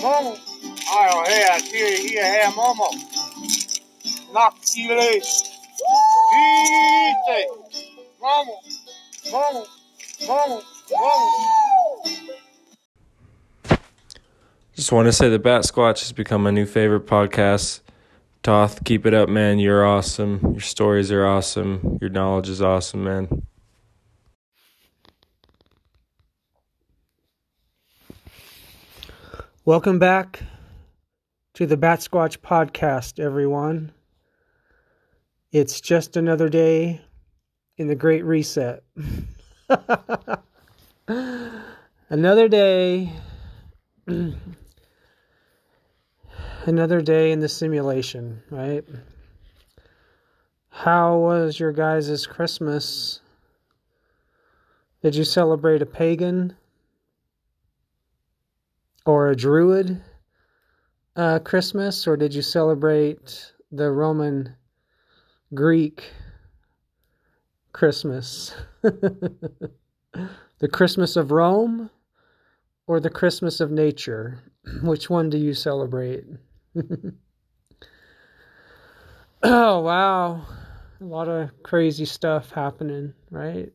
Momo. Ai, hea, tia, hia, hea, momo. Nakile. Ite. Momo. Momo. Momo. Momo. Just want to say the Bat Squatch has become my new favorite podcast. Toth, keep it up, man. You're awesome. Your stories are awesome. Your knowledge is awesome, man. Welcome back to the Bat Squatch podcast, everyone. It's just another day in the Great Reset. another day. another day in the simulation, right? How was your guys' Christmas? Did you celebrate a pagan? Or a Druid uh, Christmas, or did you celebrate the Roman Greek Christmas? the Christmas of Rome or the Christmas of nature? Which one do you celebrate? oh, wow. A lot of crazy stuff happening, right?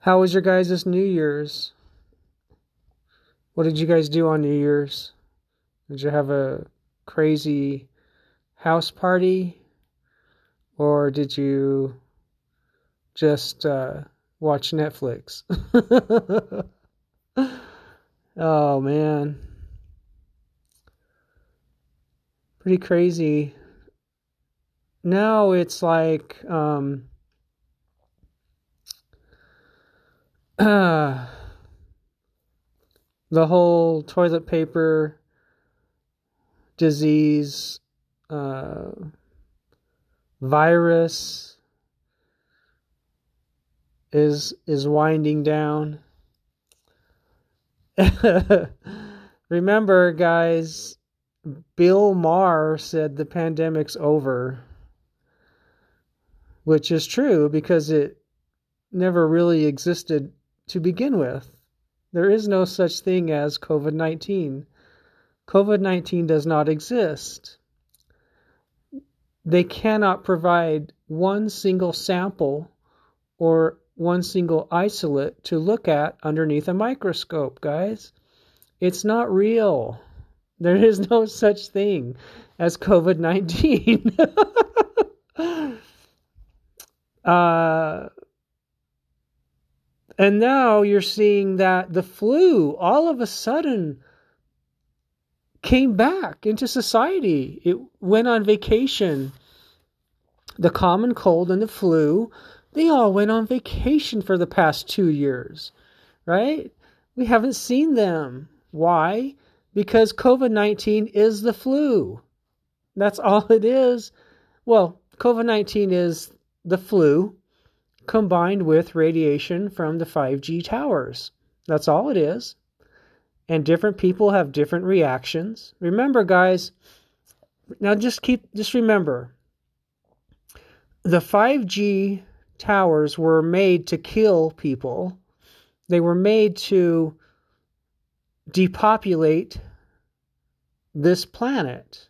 How was your guys' New Year's? What did you guys do on New Year's? Did you have a crazy house party? Or did you just uh, watch Netflix? oh, man. Pretty crazy. Now it's like, um, uh, the whole toilet paper disease uh, virus is is winding down. Remember, guys, Bill Maher said the pandemic's over, which is true because it never really existed to begin with. There is no such thing as COVID 19. COVID 19 does not exist. They cannot provide one single sample or one single isolate to look at underneath a microscope, guys. It's not real. There is no such thing as COVID 19. uh, and now you're seeing that the flu all of a sudden came back into society. It went on vacation. The common cold and the flu, they all went on vacation for the past two years, right? We haven't seen them. Why? Because COVID 19 is the flu. That's all it is. Well, COVID 19 is the flu combined with radiation from the 5G towers. That's all it is. And different people have different reactions. Remember, guys, now just keep, just remember the 5G towers were made to kill people, they were made to depopulate this planet.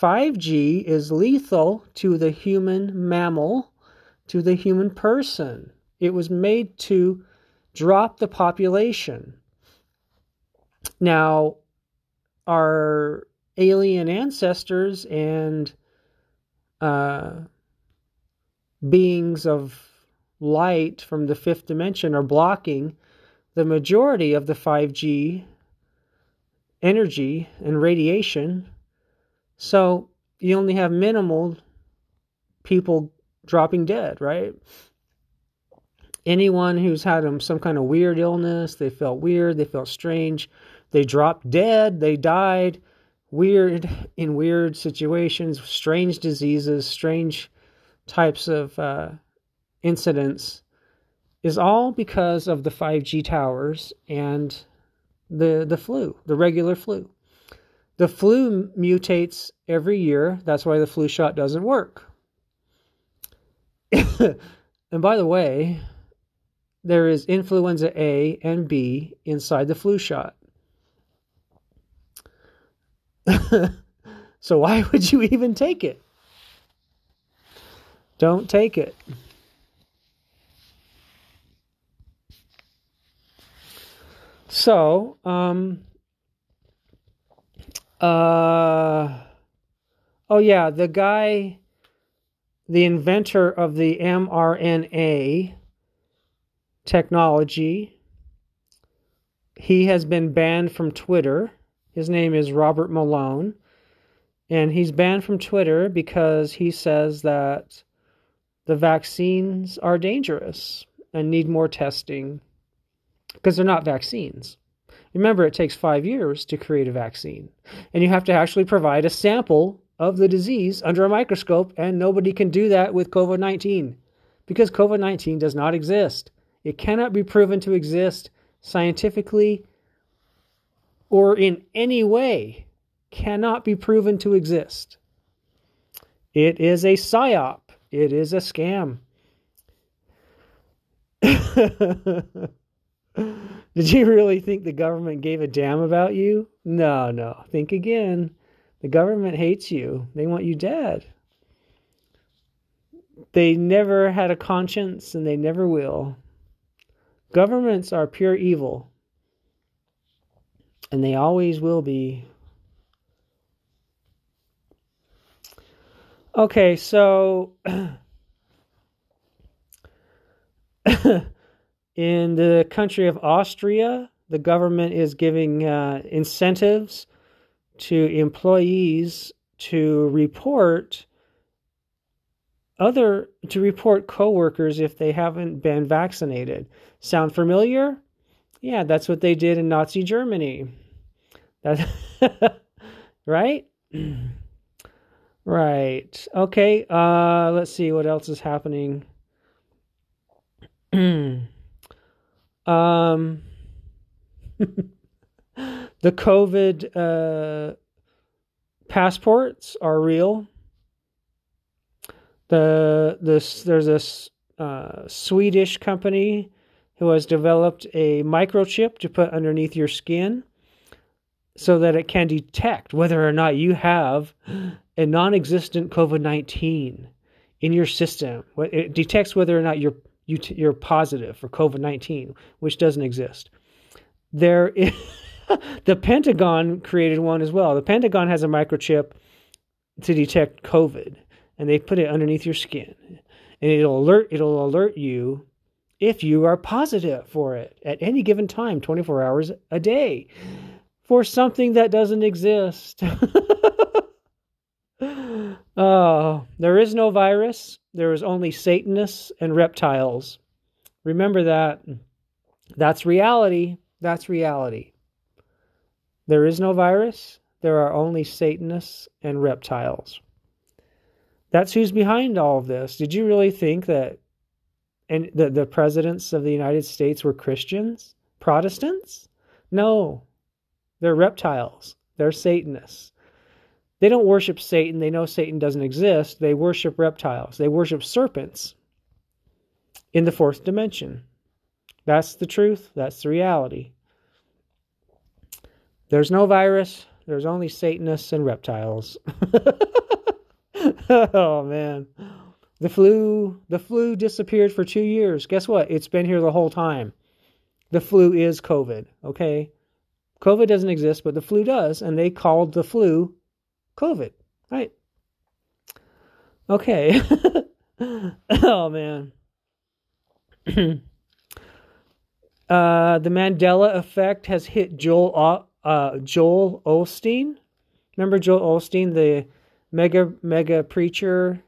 5G is lethal to the human mammal to the human person. It was made to drop the population. Now, our alien ancestors and uh, beings of light from the fifth dimension are blocking the majority of the 5G energy and radiation. So you only have minimal people dropping dead, right? Anyone who's had some kind of weird illness, they felt weird, they felt strange, they dropped dead, they died weird in weird situations, strange diseases, strange types of uh, incidents, is all because of the 5G towers and the the flu, the regular flu. The flu mutates every year. That's why the flu shot doesn't work. and by the way, there is influenza A and B inside the flu shot. so why would you even take it? Don't take it. So, um, uh, oh yeah, the guy, the inventor of the mRNA technology, he has been banned from Twitter. His name is Robert Malone. And he's banned from Twitter because he says that the vaccines are dangerous and need more testing because they're not vaccines. Remember, it takes five years to create a vaccine, and you have to actually provide a sample of the disease under a microscope, and nobody can do that with COVID 19 because COVID 19 does not exist. It cannot be proven to exist scientifically or in any way, cannot be proven to exist. It is a psyop, it is a scam. Did you really think the government gave a damn about you? No, no. Think again. The government hates you. They want you dead. They never had a conscience and they never will. Governments are pure evil. And they always will be. Okay, so In the country of Austria, the government is giving uh, incentives to employees to report other to report coworkers if they haven't been vaccinated. Sound familiar? Yeah, that's what they did in Nazi Germany. That right? right. Okay. Uh let's see what else is happening. Um, the COVID uh, passports are real. The this there's this uh, Swedish company who has developed a microchip to put underneath your skin so that it can detect whether or not you have a non-existent COVID-19 in your system. It detects whether or not you're you t- you're positive for COVID 19, which doesn't exist. There is, the Pentagon created one as well. The Pentagon has a microchip to detect COVID, and they put it underneath your skin, and it'll alert it'll alert you if you are positive for it at any given time, 24 hours a day, for something that doesn't exist. oh, there is no virus. There is only Satanists and reptiles. Remember that. That's reality. That's reality. There is no virus. There are only Satanists and reptiles. That's who's behind all of this. Did you really think that and the, the presidents of the United States were Christians? Protestants? No. They're reptiles. They're Satanists. They don't worship Satan. They know Satan doesn't exist. They worship reptiles. They worship serpents in the fourth dimension. That's the truth. That's the reality. There's no virus. There's only Satanists and reptiles. oh man. The flu the flu disappeared for 2 years. Guess what? It's been here the whole time. The flu is COVID, okay? COVID doesn't exist, but the flu does, and they called the flu COVID, right? Okay. oh man. uh, the Mandela effect has hit Joel uh, Joel Olstein. Remember Joel Olstein, the mega mega preacher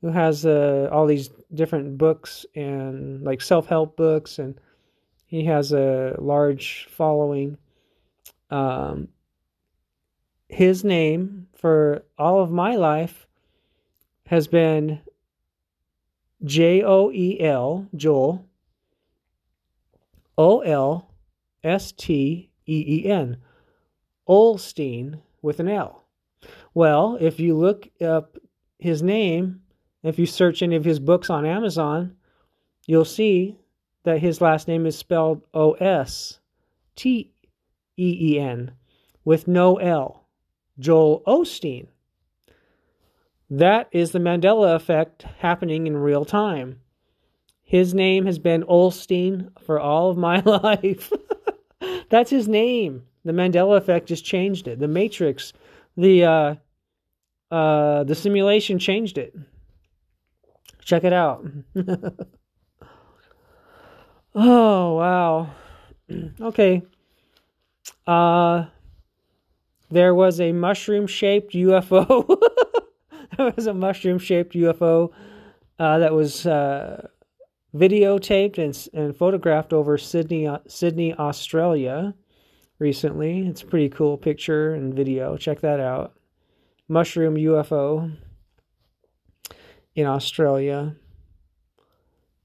who has uh, all these different books and like self help books, and he has a large following. Um, his name for all of my life has been J O E L, Joel, O L S T E E N, Olstein with an L. Well, if you look up his name, if you search any of his books on Amazon, you'll see that his last name is spelled O S T E E N with no L. Joel Osteen. That is the Mandela effect happening in real time. His name has been Olstein for all of my life. That's his name. The Mandela effect just changed it. The Matrix, the uh, uh, the simulation changed it. Check it out. oh wow. okay. Uh, there was a mushroom shaped UFO. there was a mushroom shaped UFO uh, that was uh, videotaped and, and photographed over Sydney, uh, Sydney, Australia recently. It's a pretty cool picture and video. Check that out. Mushroom UFO in Australia.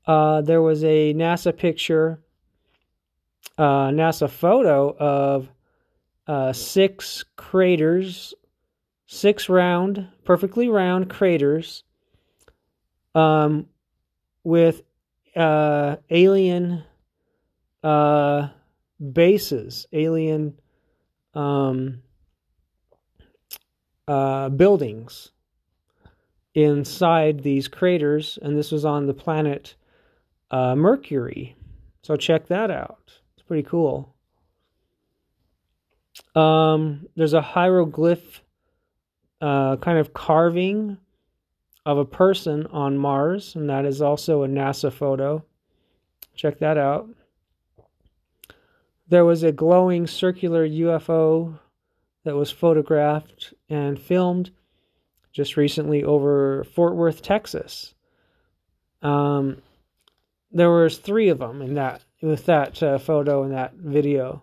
Uh, there was a NASA picture, uh, NASA photo of uh, six craters, six round, perfectly round craters, um, with uh, alien uh, bases, alien um, uh, buildings inside these craters, and this was on the planet uh, Mercury. So check that out. It's pretty cool. Um, there's a hieroglyph uh, kind of carving of a person on Mars, and that is also a NASA photo. Check that out. There was a glowing circular UFO that was photographed and filmed just recently over Fort Worth, Texas. Um, there was three of them in that with that uh, photo and that video.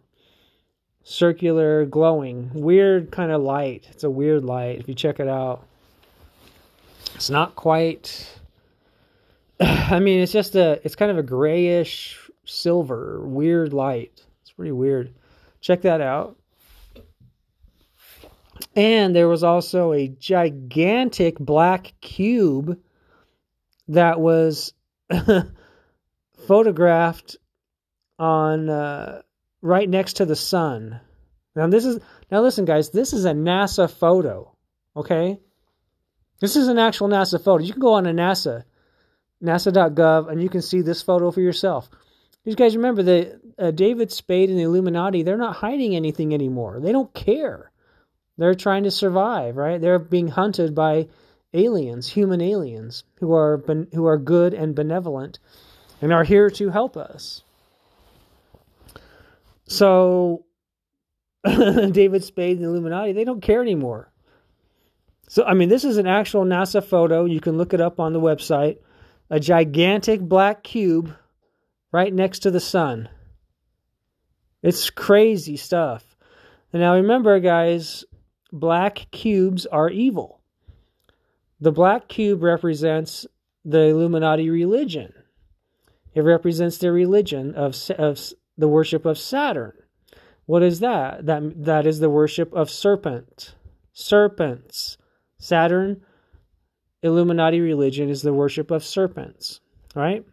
Circular, glowing, weird kind of light. It's a weird light. If you check it out, it's not quite. I mean, it's just a. It's kind of a grayish silver, weird light. It's pretty weird. Check that out. And there was also a gigantic black cube that was photographed on uh, right next to the sun. Now this is now listen guys, this is a NASA photo, okay? This is an actual NASA photo. You can go on to NASA nasa.gov and you can see this photo for yourself. These guys remember that uh, David Spade and the Illuminati, they're not hiding anything anymore. They don't care. They're trying to survive, right? They're being hunted by aliens, human aliens who are who are good and benevolent and are here to help us. So David Spade and the Illuminati, they don't care anymore. So I mean, this is an actual NASA photo. You can look it up on the website. A gigantic black cube right next to the sun. It's crazy stuff. And now remember, guys, black cubes are evil. The black cube represents the Illuminati religion. It represents their religion of, of the worship of Saturn. What is that? That that is the worship of serpent. Serpents. Saturn Illuminati religion is the worship of serpents, right?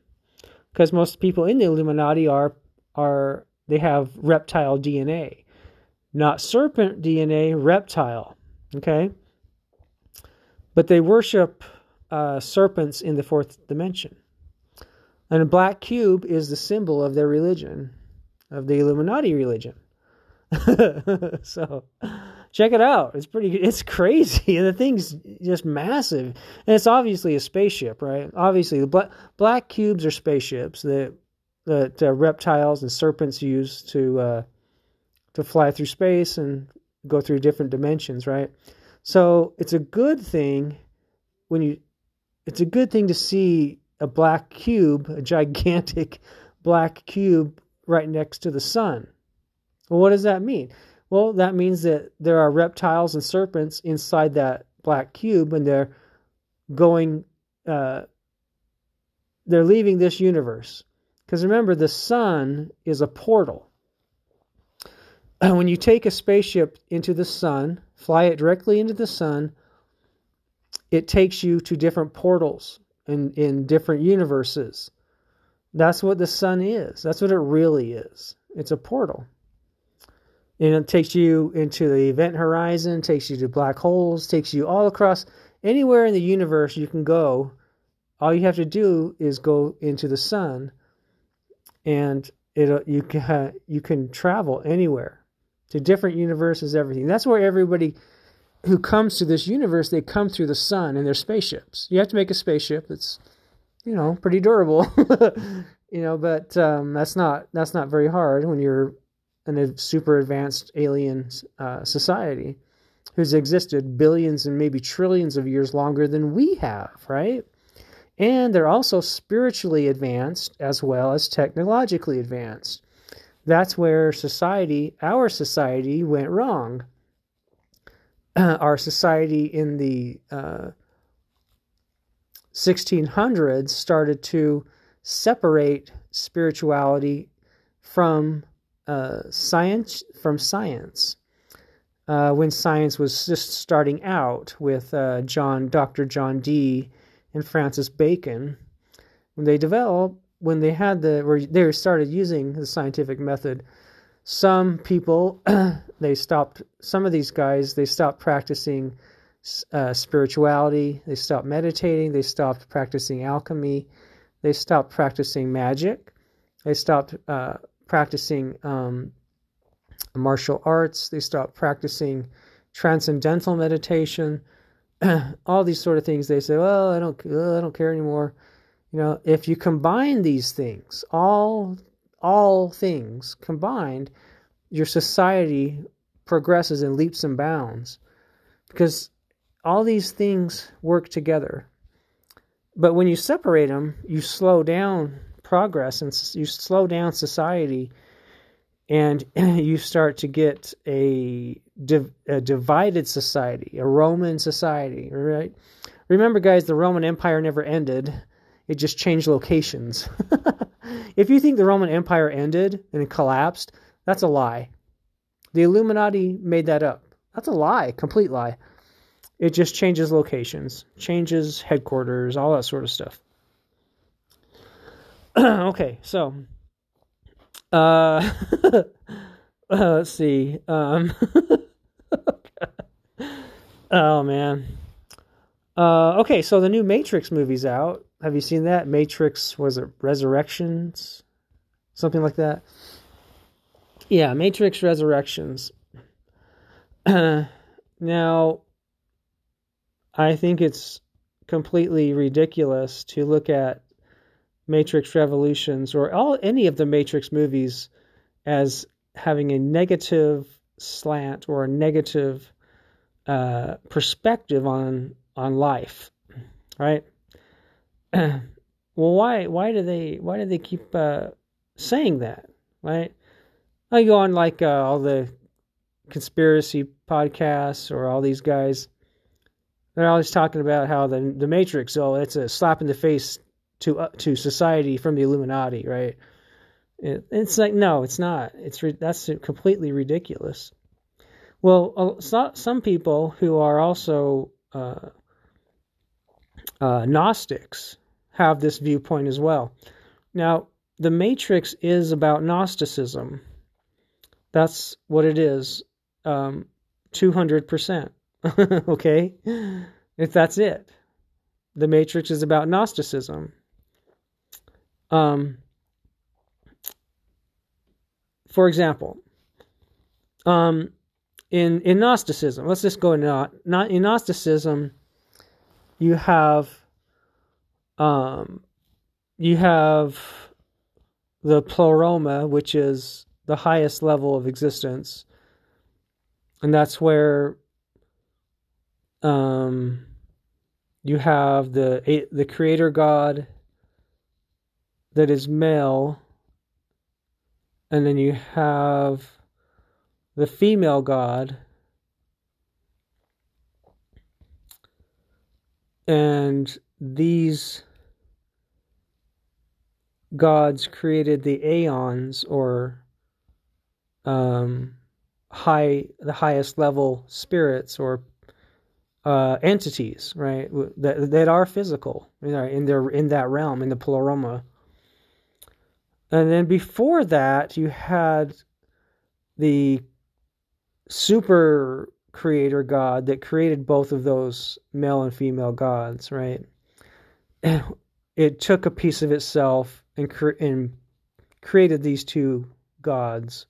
Because most people in the Illuminati are are they have reptile DNA not serpent DNA, reptile. Okay? But they worship uh, serpents in the fourth dimension. And a black cube is the symbol of their religion, of the Illuminati religion. so check it out. It's pretty it's crazy. The thing's just massive. And it's obviously a spaceship, right? Obviously the black black cubes are spaceships that that uh, reptiles and serpents use to uh, to fly through space and go through different dimensions, right? So it's a good thing when you it's a good thing to see a black cube, a gigantic black cube right next to the sun. Well, what does that mean? Well, that means that there are reptiles and serpents inside that black cube and they're going uh, they're leaving this universe. Because remember, the sun is a portal. when you take a spaceship into the sun, fly it directly into the sun, it takes you to different portals in, in different universes. That's what the sun is. That's what it really is. It's a portal. And it takes you into the event horizon, takes you to black holes, takes you all across anywhere in the universe you can go. All you have to do is go into the sun, and it you can you can travel anywhere to different universes, everything. That's where everybody who comes to this universe, they come through the sun in their spaceships. You have to make a spaceship that's, you know, pretty durable, you know, but um, that's not that's not very hard when you're a super advanced alien uh, society who's existed billions and maybe trillions of years longer than we have, right? And they're also spiritually advanced as well as technologically advanced. That's where society, our society, went wrong. our society in the uh, 1600s started to separate spirituality from uh, science from science uh, when science was just starting out with uh, John Dr. John Dee and Francis Bacon when they developed when they had the they started using the scientific method some people they stopped some of these guys they stopped practicing uh, spirituality they stopped meditating they stopped practicing alchemy they stopped practicing magic they stopped uh, practicing um, martial arts. They stopped practicing transcendental meditation. All these sort of things they say well i don't uh, i don't care anymore. You know if you combine these things all all things combined, your society progresses in leaps and bounds because all these things work together. But when you separate them, you slow down progress and you slow down society and you start to get a, div- a divided society, a Roman society, right? Remember, guys, the Roman Empire never ended. It just changed locations. if you think the Roman Empire ended and collapsed, that's a lie. The Illuminati made that up. That's a lie, complete lie. It just changes locations, changes headquarters, all that sort of stuff. okay, so uh, uh let's see. Um Oh man. Uh okay, so the new Matrix movie's out. Have you seen that? Matrix was it Resurrections? Something like that. Yeah, Matrix Resurrections. now I think it's completely ridiculous to look at Matrix Revolutions or all any of the Matrix movies as having a negative slant or a negative uh, perspective on on life, right? well, why why do they why do they keep uh, saying that? Right? I go on like uh, all the conspiracy podcasts or all these guys. They're always talking about how the the Matrix, oh, it's a slap in the face to uh, to society from the Illuminati, right? It, it's like no, it's not. It's that's completely ridiculous. Well, uh, some people who are also uh, uh, Gnostics have this viewpoint as well. Now, the Matrix is about Gnosticism. That's what it is. Um, 200%. okay? If that's it. The Matrix is about Gnosticism. Um, for example, um, in in Gnosticism, let's just go not not in Gnosticism, you have um, you have the pleroma, which is the highest level of existence, and that's where um, you have the the creator God that is male, and then you have the female God and these gods created the aeons or um, high the highest level spirits or uh, entities, right? That that are physical, in their in that realm in the pleroma. And then before that, you had the super creator God that created both of those male and female gods, right? It took a piece of itself and, cre- and created these two gods.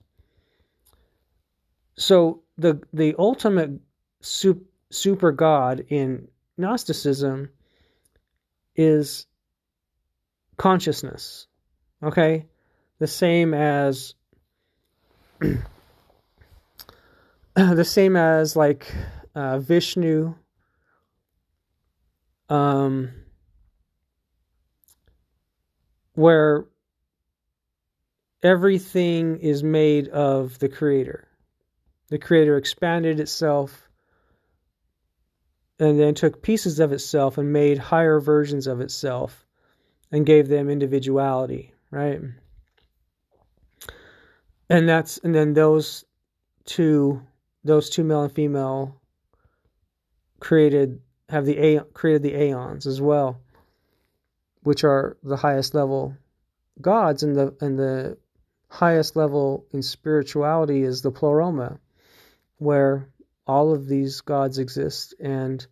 So the the ultimate super god in Gnosticism is consciousness. Okay? The same as the same as like uh, Vishnu um where everything is made of the creator. The creator expanded itself and then took pieces of itself and made higher versions of itself and gave them individuality, right? And that's and then those two those two male and female created have the a created the aeons as well, which are the highest level gods and the and the highest level in spirituality is the pleroma, where all of these gods exist and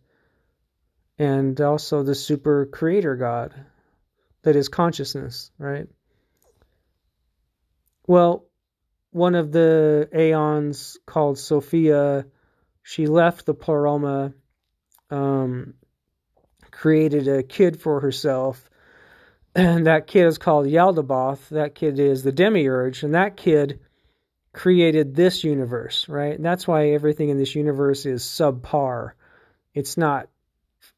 and also the super creator god that is consciousness right well one of the aeons called sophia she left the pleroma um, created a kid for herself and that kid is called yaldabaoth that kid is the demiurge and that kid created this universe, right? And that's why everything in this universe is subpar. It's not.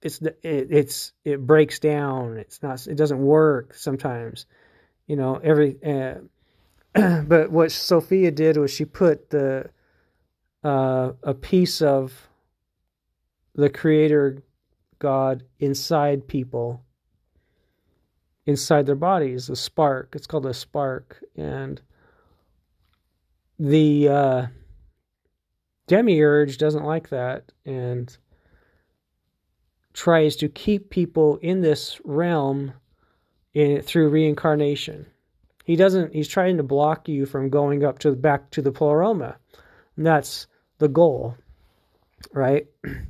It's it, it's it breaks down. It's not. It doesn't work sometimes. You know every. Uh, but what Sophia did was she put the uh, a piece of the Creator God inside people, inside their bodies, a spark. It's called a spark, and the uh, demiurge doesn't like that and tries to keep people in this realm in, through reincarnation. He doesn't. He's trying to block you from going up to back to the pleroma. And that's the goal, right?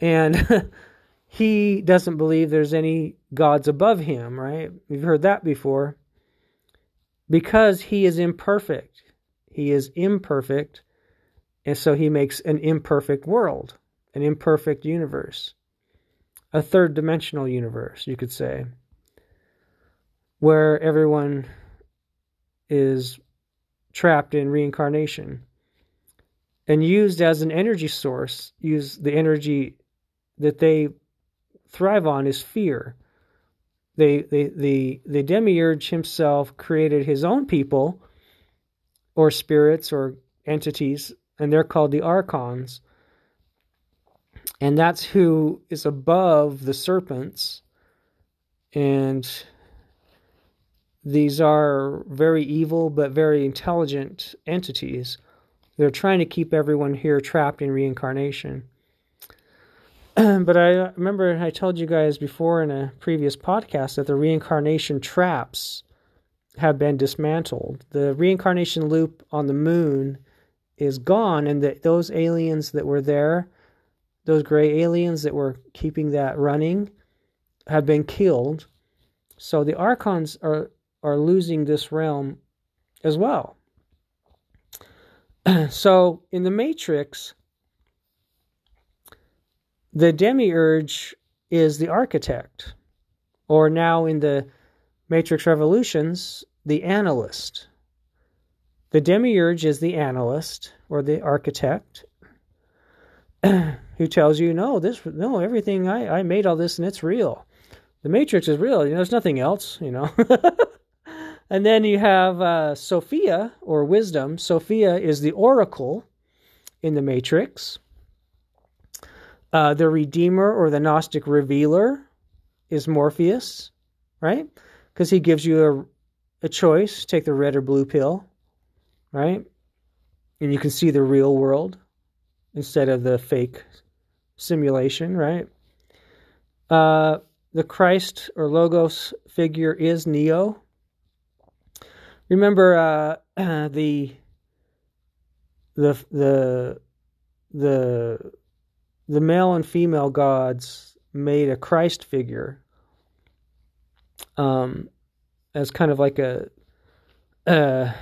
And he doesn't believe there's any gods above him, right? We've heard that before because he is imperfect. He is imperfect, and so he makes an imperfect world, an imperfect universe, a third dimensional universe, you could say, where everyone is trapped in reincarnation and used as an energy source, use the energy that they thrive on is fear the, the, the, the demiurge himself created his own people or spirits or entities, and they're called the archons. And that's who is above the serpents. And these are very evil but very intelligent entities. They're trying to keep everyone here trapped in reincarnation. but I uh, remember I told you guys before in a previous podcast that the reincarnation traps have been dismantled. The reincarnation loop on the moon is gone, and that those aliens that were there, those gray aliens that were keeping that running, have been killed. So the archons are are losing this realm as well. so in the Matrix, the demiurge is the architect, or now in the Matrix Revolutions, the analyst. The demiurge is the analyst or the architect who tells you, no, this, no, everything I, I made all this and it's real. The Matrix is real. You know, there's nothing else. You know. and then you have uh, Sophia or wisdom. Sophia is the oracle in the Matrix. Uh, the Redeemer or the Gnostic Revealer is Morpheus, right? Because he gives you a, a choice take the red or blue pill, right? And you can see the real world instead of the fake simulation, right? Uh, the Christ or Logos figure is Neo. Remember uh, the the the the the male and female gods made a Christ figure um, as kind of like a, a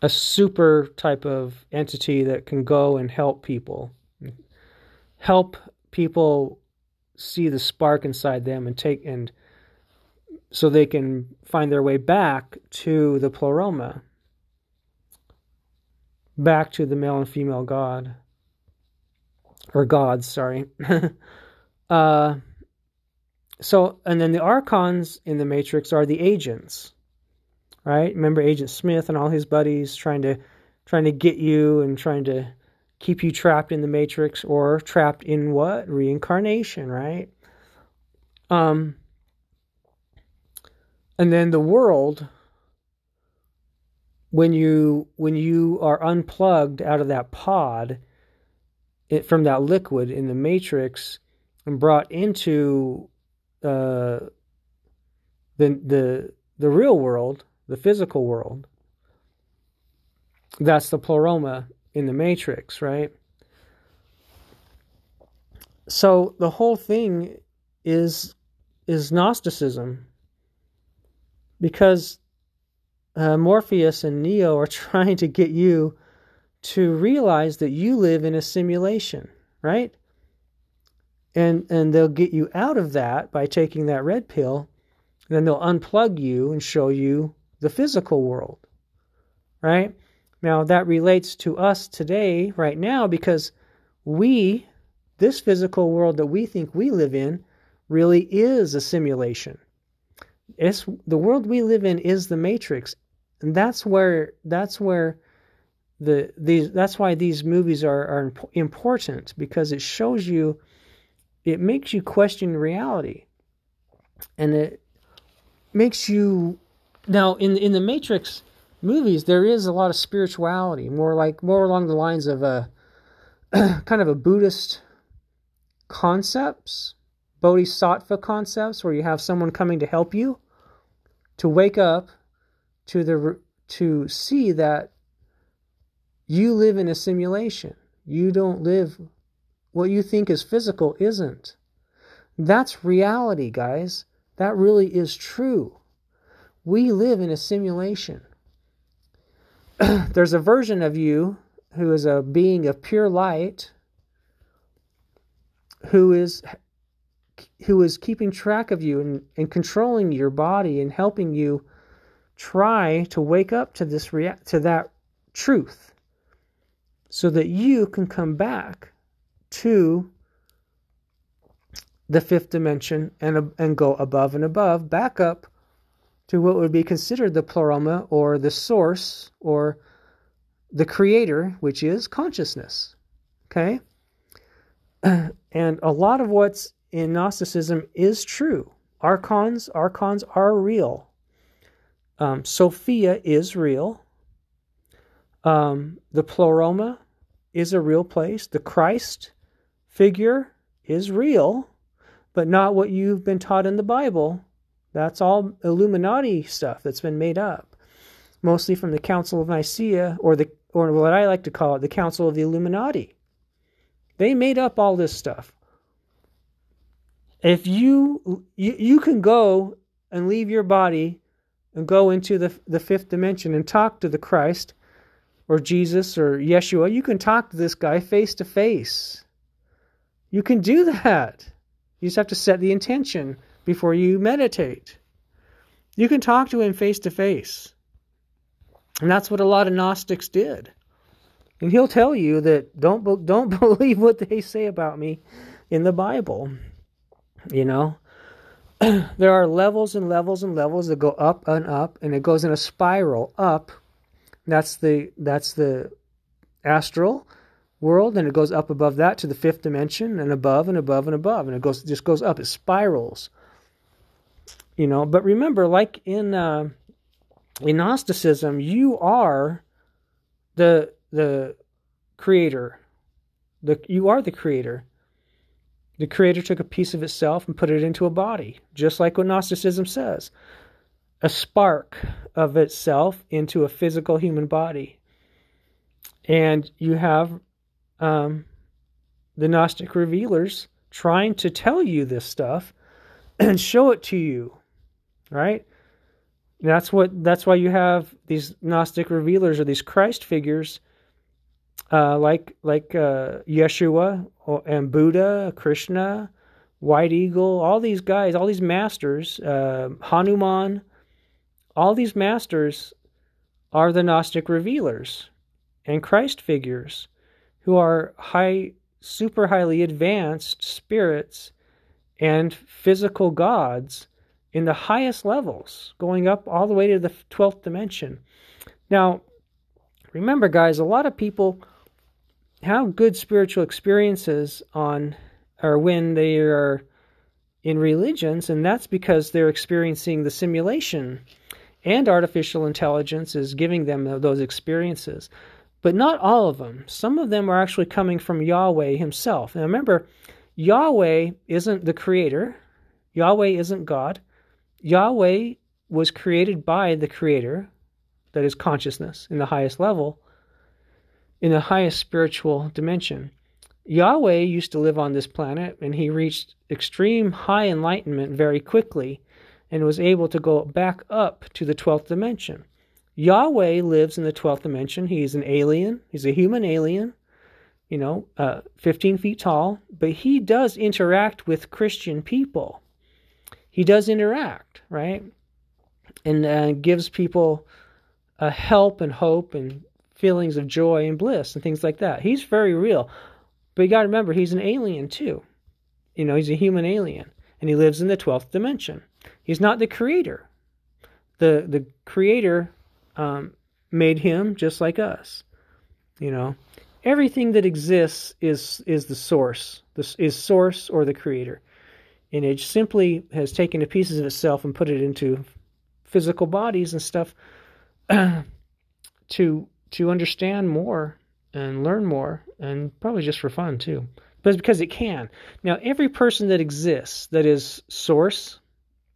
a super type of entity that can go and help people, help people see the spark inside them and take and so they can find their way back to the pleroma, back to the male and female God or gods, sorry. uh, so, and then the archons in the Matrix are the agents, right? Remember Agent Smith and all his buddies trying to trying to get you and trying to keep you trapped in the Matrix or trapped in what reincarnation, right? Um, and then the world when you when you are unplugged out of that pod it, from that liquid in the matrix and brought into uh, the the the real world, the physical world. That's the pleroma in the matrix, right? So the whole thing is is Gnosticism because uh, Morpheus and Neo are trying to get you to realize that you live in a simulation, right? And and they'll get you out of that by taking that red pill. And Then they'll unplug you and show you the physical world. Right? Now that relates to us today right now because we this physical world that we think we live in really is a simulation. It's the world we live in is the matrix. And that's where that's where the these that's why these movies are are important because it shows you it makes you question reality and it makes you now in in the matrix movies there is a lot of spirituality more like more along the lines of a kind of a buddhist concepts bodhisattva concepts where you have someone coming to help you to wake up to the to see that you live in a simulation. You don't live what you think is physical isn't. That's reality, guys. That really is true. We live in a simulation. There's a version of you who is a being of pure light who is who is keeping track of you and, and controlling your body and helping you try to wake up to this rea- to that truth so that you can come back to the fifth dimension and, and go above and above, back up to what would be considered the pleroma or the source or the creator, which is consciousness. Okay? And a lot of what's in Gnosticism is true. Archons, archons are real. Um, Sophia is real. Um, the pleroma is a real place. The Christ figure is real, but not what you've been taught in the Bible. That's all Illuminati stuff that's been made up, mostly from the Council of Nicaea, or the or what I like to call it, the Council of the Illuminati. They made up all this stuff. If you you, you can go and leave your body and go into the the fifth dimension and talk to the Christ or Jesus or Yeshua, you can talk to this guy face to face. You can do that. You just have to set the intention before you meditate. You can talk to him face to face. And that's what a lot of Gnostics did. And he'll tell you that don't don't believe what they say about me in the Bible. You know, there are levels and levels and levels that go up and up, and it goes in a spiral up that's the that's the astral world, and it goes up above that to the fifth dimension, and above and above and above, and it goes just goes up. It spirals. You know, but remember, like in uh, in Gnosticism, you are the the creator. The you are the creator. The creator took a piece of itself and put it into a body, just like what Gnosticism says a spark of itself into a physical human body. And you have um, the Gnostic revealers trying to tell you this stuff and show it to you, right? That's what. That's why you have these Gnostic revealers or these Christ figures, uh, like like uh, Yeshua and Buddha, Krishna, White Eagle, all these guys, all these masters, uh, Hanuman, all these masters are the Gnostic revealers and Christ figures who are high, super highly advanced spirits and physical gods in the highest levels, going up all the way to the 12th dimension. Now, remember, guys, a lot of people have good spiritual experiences on or when they are in religions, and that's because they're experiencing the simulation and artificial intelligence is giving them those experiences. But not all of them. Some of them are actually coming from Yahweh Himself. Now remember, Yahweh isn't the creator, Yahweh isn't God. Yahweh was created by the creator, that is consciousness in the highest level, in the highest spiritual dimension. Yahweh used to live on this planet and he reached extreme high enlightenment very quickly and was able to go back up to the 12th dimension. Yahweh lives in the 12th dimension. He's an alien, he's a human alien, you know, uh, 15 feet tall, but he does interact with Christian people. He does interact, right? And uh, gives people uh, help and hope and feelings of joy and bliss and things like that. He's very real. But you got to remember, he's an alien too. You know, he's a human alien and he lives in the 12th dimension. He's not the creator. The the creator um, made him just like us. You know, everything that exists is is the source. This is source or the creator, and it simply has taken the pieces of itself and put it into physical bodies and stuff to to understand more and learn more, and probably just for fun too. But because it can. Now, every person that exists that is source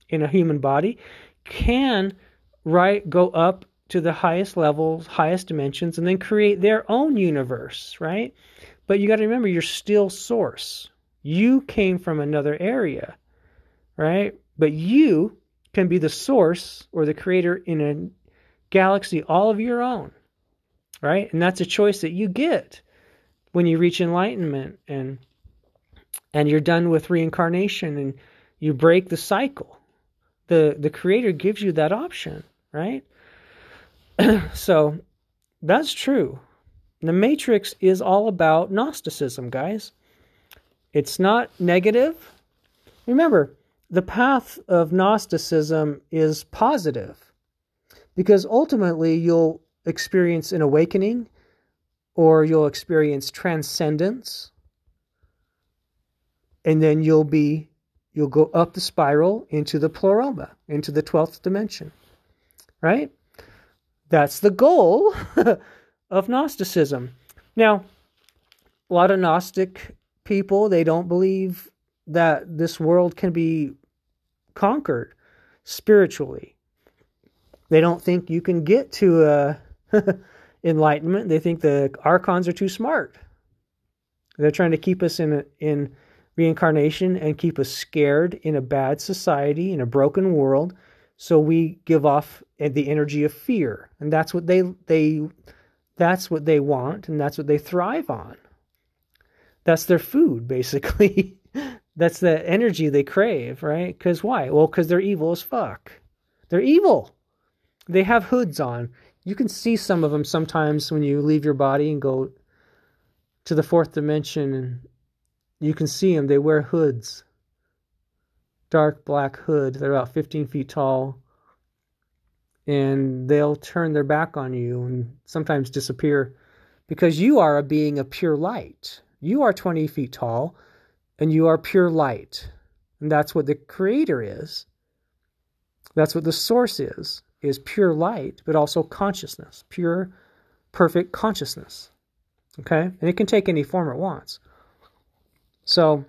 in a human body can right go up to the highest levels, highest dimensions, and then create their own universe, right? But you got to remember, you're still source. You came from another area, right? But you can be the source or the creator in a galaxy all of your own, right? And that's a choice that you get when you reach enlightenment and and you're done with reincarnation and you break the cycle the the creator gives you that option, right? so that's true. The matrix is all about Gnosticism, guys. It's not negative. Remember, the path of Gnosticism is positive because ultimately you'll experience an awakening or you'll experience transcendence and then you'll be you'll go up the spiral into the pleroma, into the 12th dimension. Right? That's the goal of Gnosticism. Now, a lot of Gnostic people, they don't believe that this world can be conquered spiritually. They don't think you can get to uh, enlightenment. They think the archons are too smart. They're trying to keep us in in reincarnation and keep us scared in a bad society, in a broken world. So we give off the energy of fear. And that's what they they that's what they want and that's what they thrive on. That's their food, basically. that's the energy they crave, right? Because why? Well, because they're evil as fuck. They're evil. They have hoods on. You can see some of them sometimes when you leave your body and go to the fourth dimension and you can see them. They wear hoods, dark black hood. They're about 15 feet tall. And they'll turn their back on you and sometimes disappear because you are a being of pure light. You are 20 feet tall and you are pure light. And that's what the creator is. That's what the source is, is pure light, but also consciousness, pure, perfect consciousness. Okay? And it can take any form it wants. So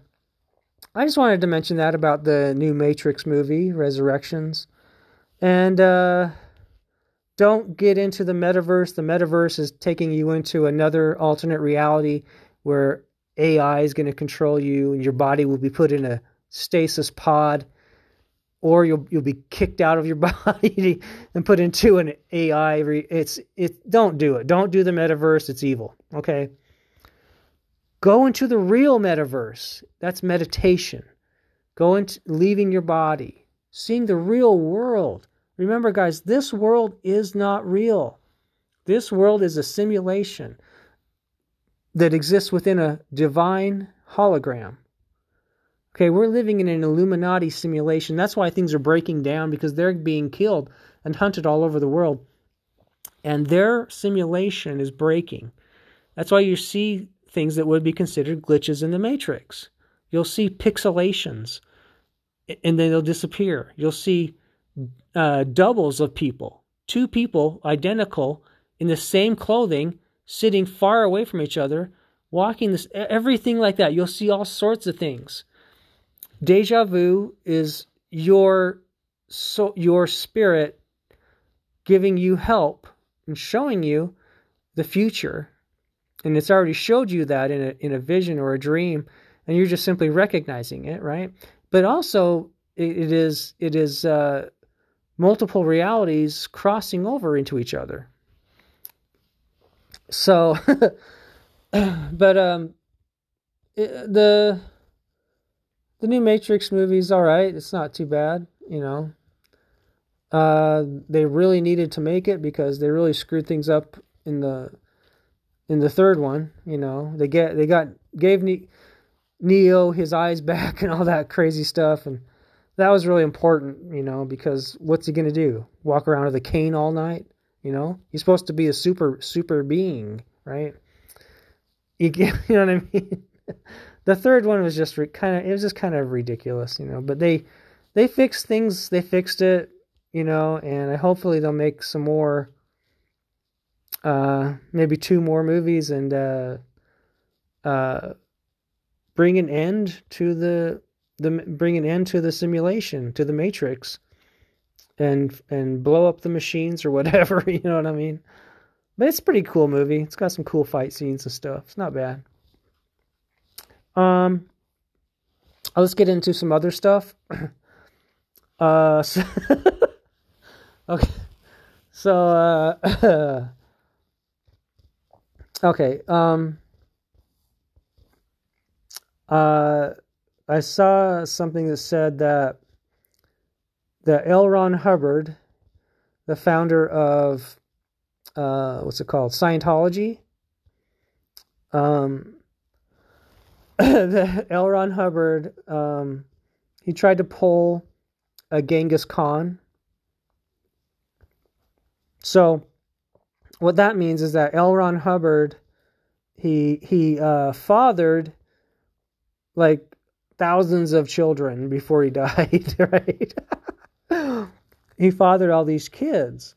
I just wanted to mention that about the new Matrix movie, Resurrections. And uh, don't get into the metaverse. The metaverse is taking you into another alternate reality where AI is going to control you and your body will be put in a stasis pod or you'll you'll be kicked out of your body and put into an AI. It's it. Don't do it. Don't do the metaverse. It's evil. Okay. Go into the real metaverse. That's meditation. Go into leaving your body, seeing the real world. Remember, guys, this world is not real. This world is a simulation that exists within a divine hologram. Okay, we're living in an Illuminati simulation. That's why things are breaking down because they're being killed and hunted all over the world. And their simulation is breaking. That's why you see things that would be considered glitches in the matrix. You'll see pixelations and then they'll disappear. You'll see uh, doubles of people, two people identical in the same clothing, sitting far away from each other, walking this, everything like that. You'll see all sorts of things. Deja vu is your so your spirit giving you help and showing you the future. And it's already showed you that in a in a vision or a dream, and you're just simply recognizing it, right? But also it, it is it is uh, multiple realities crossing over into each other. So, but um, the the new Matrix movie's all right. It's not too bad, you know. Uh, they really needed to make it because they really screwed things up in the in the third one. You know, they get they got gave ne- Neo his eyes back and all that crazy stuff, and that was really important. You know, because what's he gonna do? Walk around with a cane all night? You know, he's supposed to be a super super being, right? You, you know what I mean? The third one was just re- kind of it was just kind of ridiculous, you know. But they they fixed things. They fixed it, you know, and hopefully they'll make some more. Uh, maybe two more movies and uh, uh, bring an end to the the bring an end to the simulation to the matrix and and blow up the machines or whatever you know what i mean but it's a pretty cool movie it's got some cool fight scenes and stuff it's not bad um, let's get into some other stuff. uh, so okay, so uh, okay. Um, uh, I saw something that said that the L. Ron Hubbard, the founder of uh, what's it called, Scientology, um, the L. Ron Hubbard, um, he tried to pull a Genghis Khan. So, what that means is that L. Ron Hubbard, he he uh, fathered like thousands of children before he died, right? he fathered all these kids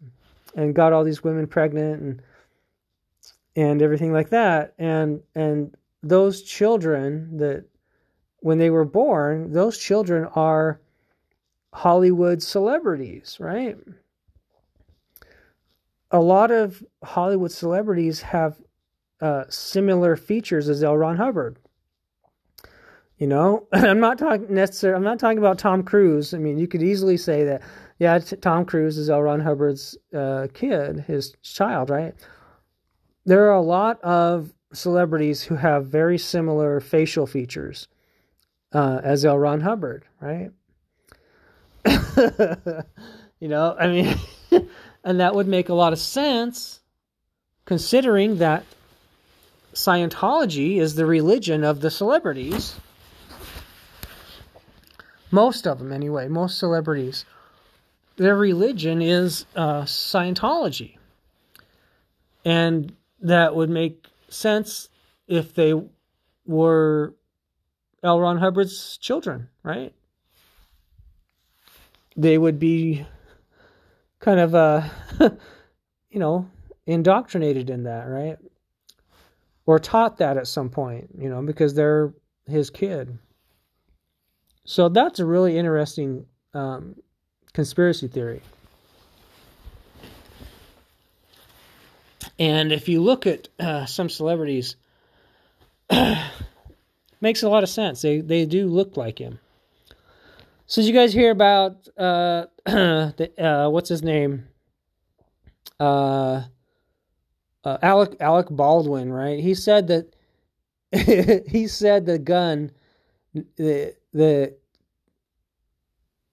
and got all these women pregnant and and everything like that and and those children that when they were born, those children are Hollywood celebrities, right? A lot of Hollywood celebrities have uh, similar features as L. Ron Hubbard. You know, I'm not talking necessarily. I'm not talking about Tom Cruise. I mean, you could easily say that, yeah, t- Tom Cruise is L. Ron Hubbard's uh, kid, his child, right? There are a lot of celebrities who have very similar facial features uh, as L. Ron Hubbard, right? you know, I mean, and that would make a lot of sense considering that Scientology is the religion of the celebrities. Most of them, anyway, most celebrities. Their religion is uh, Scientology. And that would make sense if they were L. Ron Hubbard's children, right? They would be kind of, uh, you know, indoctrinated in that, right? Or taught that at some point, you know, because they're his kid. So that's a really interesting um, conspiracy theory. And if you look at uh, some celebrities, makes a lot of sense. They they do look like him. So did you guys hear about uh, the, uh, what's his name? Uh, uh, Alec Alec Baldwin, right? He said that he said the gun, the the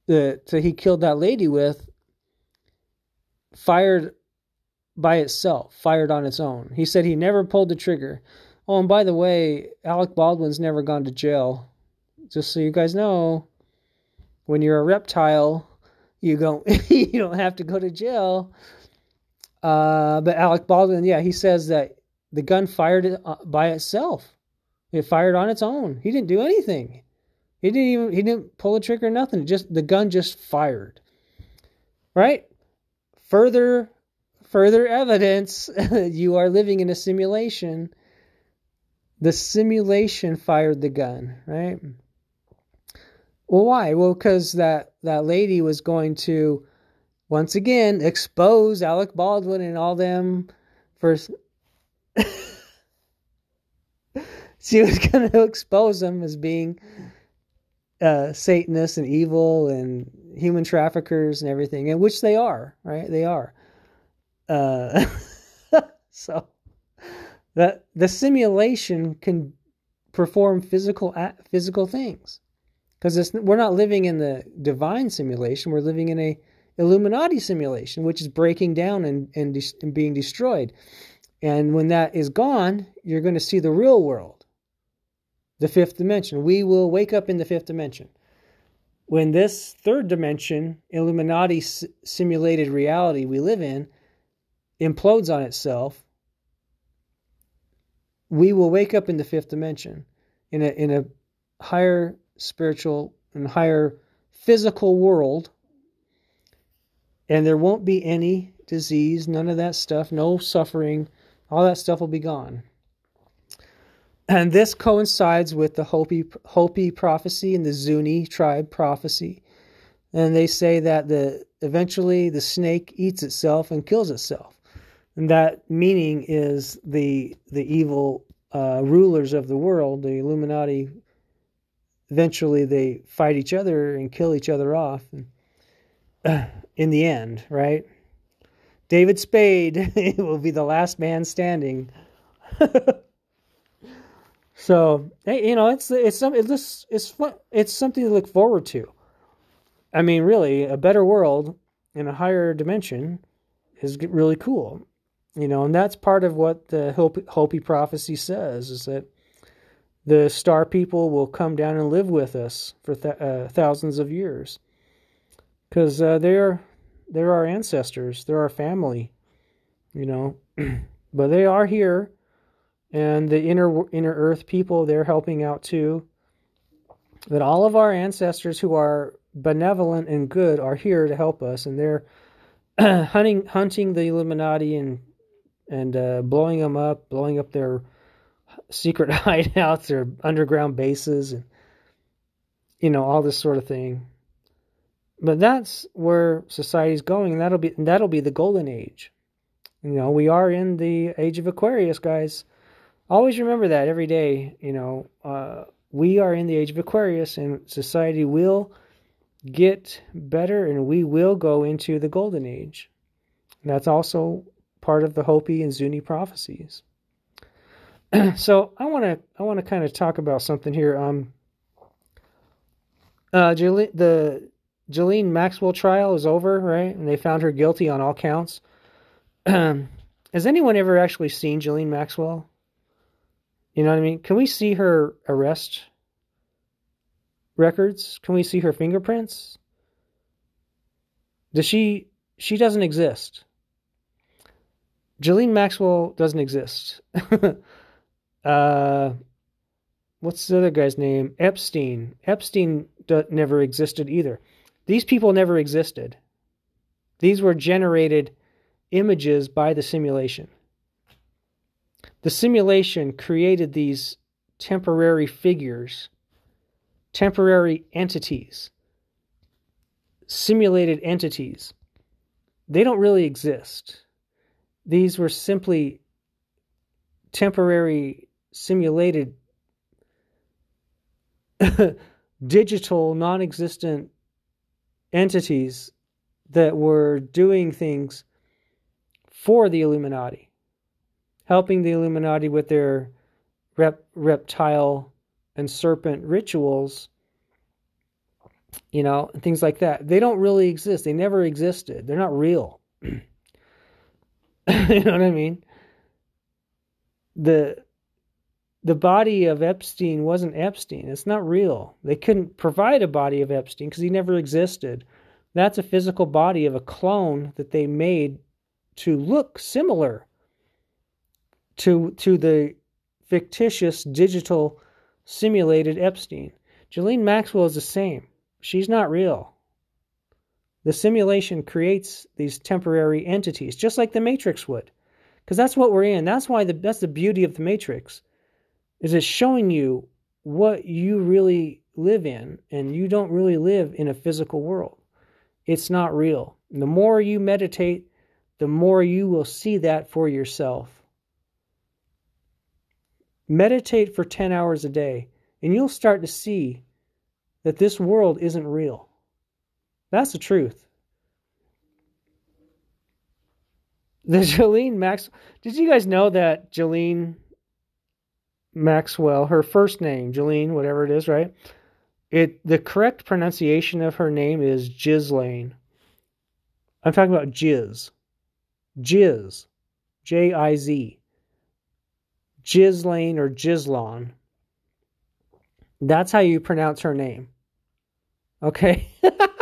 the so he killed that lady with fired by itself, fired on its own. He said he never pulled the trigger. Oh, and by the way, Alec Baldwin's never gone to jail. Just so you guys know, when you're a reptile, you go you don't have to go to jail. Uh, but Alec Baldwin, yeah, he says that the gun fired uh, by itself. It fired on its own. He didn't do anything. He didn't even he didn't pull a trigger, nothing. It Just the gun just fired. Right? Further further evidence you are living in a simulation. The simulation fired the gun, right? Well, why? Well, because that that lady was going to once again expose Alec Baldwin and all them for. she was going to expose them as being uh, Satanists and evil and human traffickers and everything, and which they are, right? They are. Uh, so that the simulation can perform physical physical things. Because we're not living in the divine simulation we're living in a illuminati simulation which is breaking down and, and, de- and being destroyed. And when that is gone you're going to see the real world the fifth dimension. We will wake up in the fifth dimension. When this third dimension illuminati s- simulated reality we live in implodes on itself we will wake up in the fifth dimension in a in a higher spiritual and higher physical world and there won't be any disease none of that stuff no suffering all that stuff will be gone. And this coincides with the Hopi Hopi prophecy and the Zuni tribe prophecy. And they say that the eventually the snake eats itself and kills itself and that meaning is the the evil uh, rulers of the world, the Illuminati. Eventually, they fight each other and kill each other off. And, uh, in the end, right? David Spade will be the last man standing. so, hey, you know, it's it's some it's it's fun, it's something to look forward to. I mean, really, a better world in a higher dimension is really cool. You know, and that's part of what the Hopi, prophecy says is that the star people will come down and live with us for th- uh, thousands of years because uh, they're they're our ancestors, they're our family, you know, but they are here, and the inner inner Earth people they're helping out too. That all of our ancestors who are benevolent and good are here to help us, and they're hunting hunting the Illuminati and and uh, blowing them up, blowing up their secret hideouts, their underground bases, and you know all this sort of thing. But that's where society's going, and that'll be that'll be the golden age. You know, we are in the age of Aquarius, guys. Always remember that every day. You know, uh, we are in the age of Aquarius, and society will get better, and we will go into the golden age. And that's also part of the Hopi and Zuni prophecies. so I want to I want to kind of talk about something here. Um, uh, the Ghislaine Maxwell trial is over, right? And they found her guilty on all counts. Has anyone ever actually seen Ghislaine Maxwell? You know what I mean? Can we see her arrest records? Can we see her fingerprints? Does she? She doesn't exist. Ghislaine Maxwell doesn't exist. uh, what's the other guy's name? Epstein. Epstein d- never existed either. These people never existed. These were generated images by the simulation. The simulation created these temporary figures, temporary entities, simulated entities. They don't really exist these were simply temporary simulated digital non-existent entities that were doing things for the Illuminati, helping the Illuminati with their rep- reptile and serpent rituals, you know, and things like that. They don't really exist. They never existed. They're not real. you know what I mean? The the body of Epstein wasn't Epstein. It's not real. They couldn't provide a body of Epstein because he never existed. That's a physical body of a clone that they made to look similar to to the fictitious digital simulated Epstein. Ghislaine Maxwell is the same. She's not real. The simulation creates these temporary entities, just like the Matrix would. Because that's what we're in. That's why the that's the beauty of the Matrix. Is it's showing you what you really live in, and you don't really live in a physical world. It's not real. The more you meditate, the more you will see that for yourself. Meditate for 10 hours a day, and you'll start to see that this world isn't real. That's the truth. The Ghislaine Max. Did you guys know that Ghislaine Maxwell, her first name, Ghislaine, whatever it is, right? It the correct pronunciation of her name is Ghislaine. I'm talking about Jiz. Jiz. J I Z. Ghislaine or Ghislaine. That's how you pronounce her name. Okay?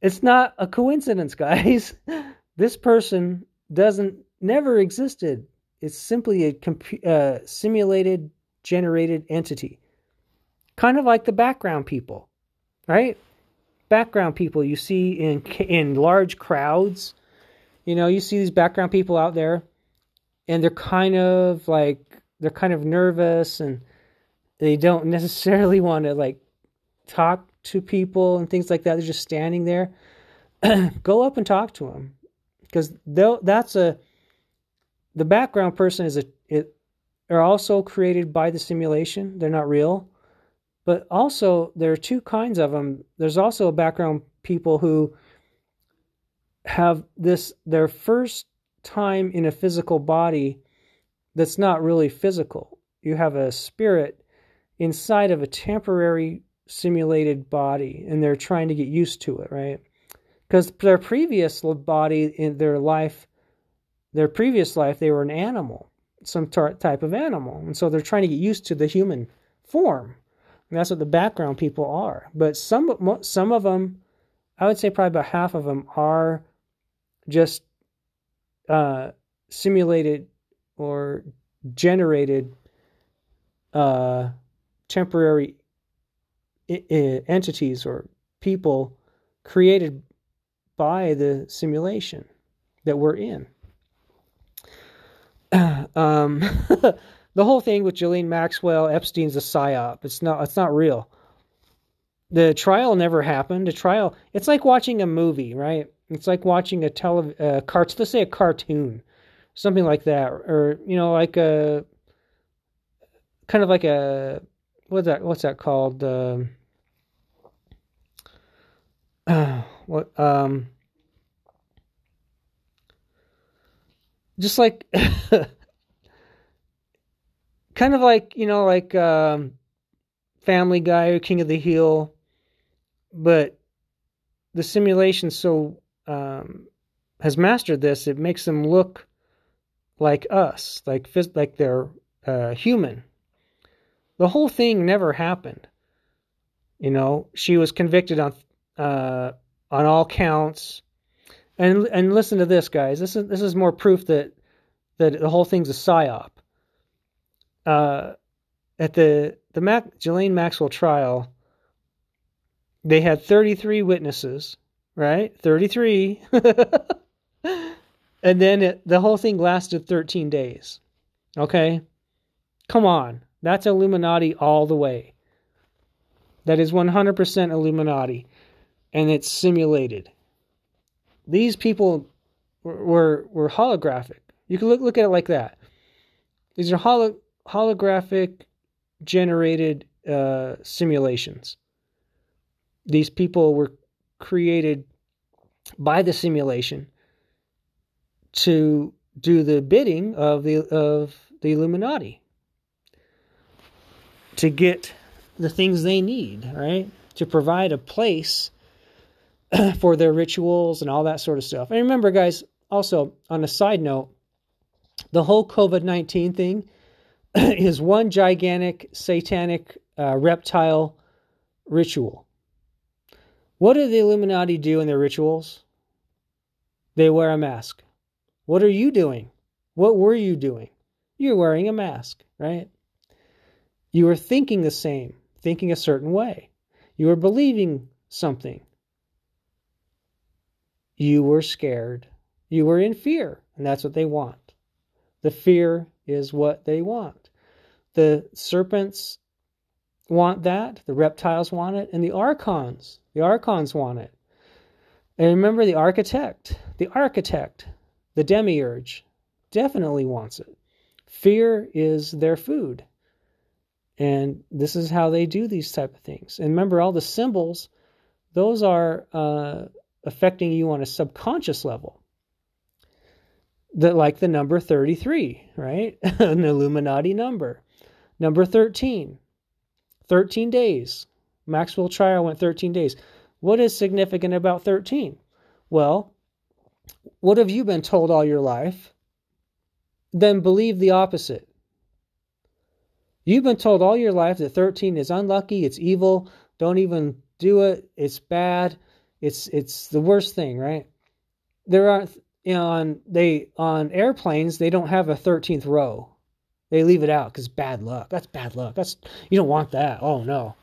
it's not a coincidence, guys. This person doesn't never existed. It's simply a compu- uh, simulated generated entity. Kind of like the background people, right? Background people you see in in large crowds. You know, you see these background people out there and they're kind of like they're kind of nervous and they don't necessarily want to like talk to people and things like that. They're just standing there. Go up and talk to them because that's a the background person is a it are also created by the simulation. They're not real, but also there are two kinds of them. There's also background people who have this their first time in a physical body that's not really physical. You have a spirit inside of a temporary simulated body and they're trying to get used to it, right? Because their previous body in their life, their previous life, they were an animal, some tar- type of animal. And so they're trying to get used to the human form. And that's what the background people are. But some, some of them, I would say probably about half of them are just uh, simulated or generated uh, temporary entities or people created by the simulation that we're in. um, the whole thing with Ghislaine Maxwell, Epstein's a psyop. It's not. It's not real. The trial never happened. The trial. It's like watching a movie, right? It's like watching a tele cart. Let's say a cartoon, something like that, or you know, like a kind of like a what's that? What's that called? Uh, what? Um, just like kind of like you know, like um, Family Guy or King of the Hill, but the simulation so um, has mastered this, it makes them look like us, like like they're uh, human. The whole thing never happened. You know, she was convicted on uh, on all counts. And and listen to this, guys. This is this is more proof that that the whole thing's a psyop. Uh, at the the Mac, Ghislaine Maxwell trial, they had 33 witnesses right? 33. and then it, the whole thing lasted 13 days. Okay? Come on. That's Illuminati all the way. That is 100% Illuminati. And it's simulated. These people were were holographic. You can look look at it like that. These are holo, holographic generated uh, simulations. These people were created by the simulation to do the bidding of the of the Illuminati to get the things they need, right? To provide a place for their rituals and all that sort of stuff. And remember, guys, also on a side note, the whole COVID 19 thing is one gigantic satanic uh, reptile ritual. What do the Illuminati do in their rituals? They wear a mask. What are you doing? What were you doing? You're wearing a mask, right? You were thinking the same, thinking a certain way. You were believing something. You were scared. You were in fear, and that's what they want. The fear is what they want. The serpents want that, the reptiles want it, and the archons, the archons want it. And remember the architect, the architect, the demiurge, definitely wants it. Fear is their food. And this is how they do these type of things. And remember, all the symbols, those are uh, affecting you on a subconscious level. That like the number 33, right? An Illuminati number. Number 13. 13 days. Maxwell trial went 13 days. What is significant about 13? Well, what have you been told all your life? Then believe the opposite. You've been told all your life that 13 is unlucky, it's evil, don't even do it, it's bad, it's it's the worst thing, right? There aren't on they on airplanes they don't have a 13th row. They leave it out because bad luck. That's bad luck. That's you don't want that. Oh no.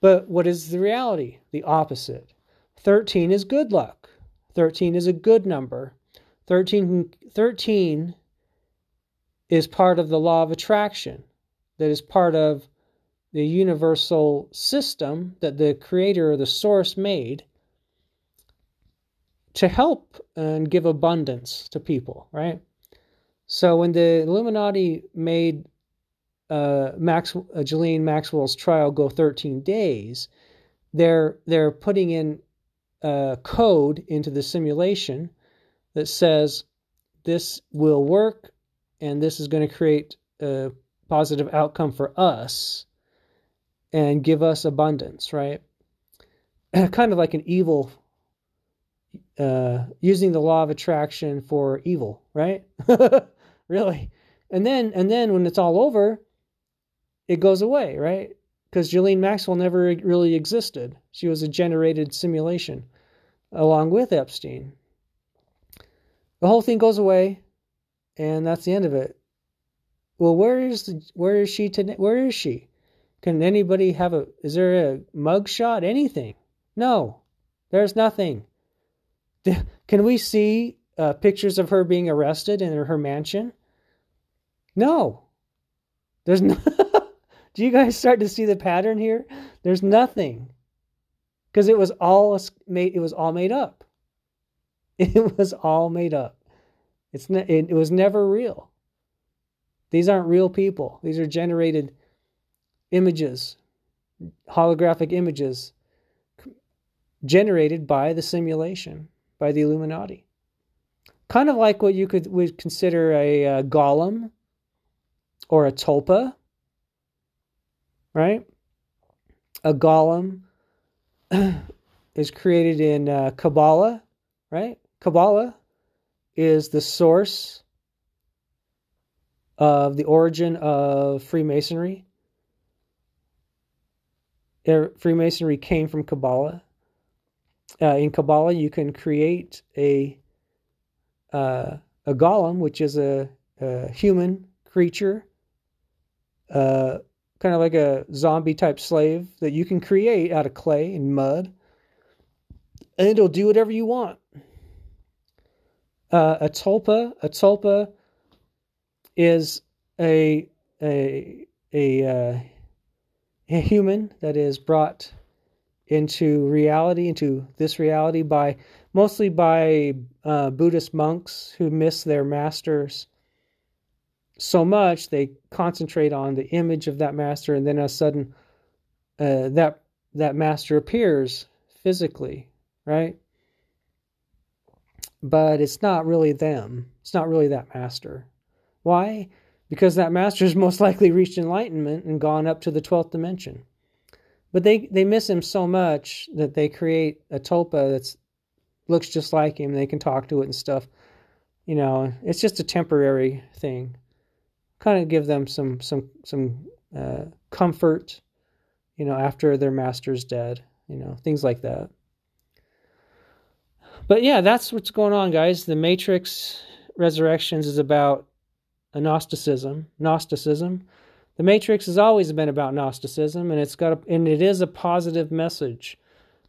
But what is the reality? The opposite. 13 is good luck. 13 is a good number. 13, 13 is part of the law of attraction that is part of the universal system that the creator or the source made to help and give abundance to people, right? So when the Illuminati made uh, Max, uh, Ghislaine Maxwell's trial go 13 days, they're they're putting in a code into the simulation that says this will work and this is going to create a positive outcome for us and give us abundance, right? kind of like an evil, uh, using the law of attraction for evil, right? really. And then, and then when it's all over, it goes away, right? Because Ghislaine Maxwell never really existed. She was a generated simulation along with Epstein. The whole thing goes away, and that's the end of it. Well, where is the, where is she today? Where is she? Can anybody have a? Is there a mug shot? Anything? No, there's nothing. Can we see uh, pictures of her being arrested in her mansion? No, there's no. Do you guys start to see the pattern here? There's nothing, because it was all made. It was all made up. It was all made up. It's ne- it, it was never real. These aren't real people. These are generated images, holographic images generated by the simulation, by the Illuminati. Kind of like what you could would consider a, a golem or a tulpa, right? A golem is created in uh, Kabbalah, right? Kabbalah is the source of the origin of Freemasonry. Freemasonry came from Kabbalah. Uh, in Kabbalah, you can create a uh, a golem, which is a, a human creature, uh, kind of like a zombie type slave that you can create out of clay and mud, and it'll do whatever you want. Uh, a tulpa, a tulpa is a a a, uh, a human that is brought into reality, into this reality by mostly by uh, Buddhist monks who miss their masters so much they concentrate on the image of that master, and then a sudden uh, that that master appears physically, right? But it's not really them. It's not really that master. Why? Because that master has most likely reached enlightenment and gone up to the twelfth dimension. But they, they miss him so much that they create a tulpa that looks just like him. They can talk to it and stuff. You know, it's just a temporary thing. Kind of give them some some some uh, comfort, you know, after their master's dead. You know, things like that. But yeah, that's what's going on, guys. The Matrix Resurrections is about Gnosticism. Gnosticism. The Matrix has always been about Gnosticism, and it's got a, and it is a positive message.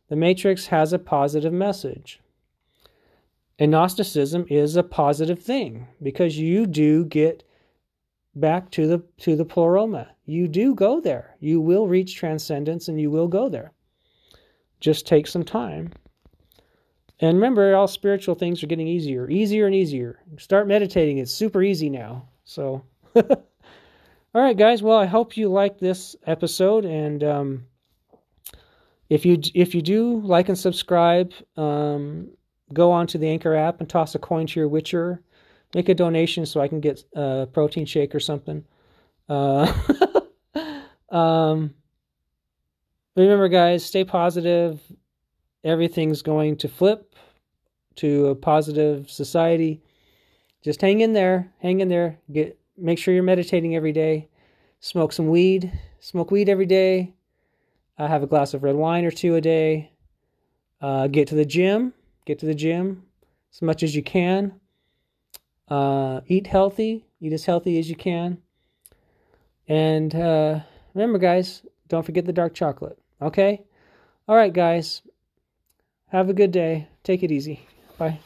The Matrix has a positive message. And Gnosticism is a positive thing because you do get back to the to the pleroma. You do go there. You will reach transcendence and you will go there. Just take some time. And remember, all spiritual things are getting easier, easier and easier. Start meditating. It's super easy now. So, all right, guys. Well, I hope you like this episode, and um, if you if you do like and subscribe, um, go on to the Anchor app and toss a coin to your Witcher. Make a donation so I can get a protein shake or something. Uh, um, remember, guys, stay positive. Everything's going to flip to a positive society. Just hang in there. Hang in there. Get make sure you're meditating every day. Smoke some weed. Smoke weed every day. Uh, have a glass of red wine or two a day. Uh, get to the gym. Get to the gym as much as you can. Uh, eat healthy. Eat as healthy as you can. And uh, remember, guys, don't forget the dark chocolate. Okay? All right, guys. Have a good day. Take it easy. Bye.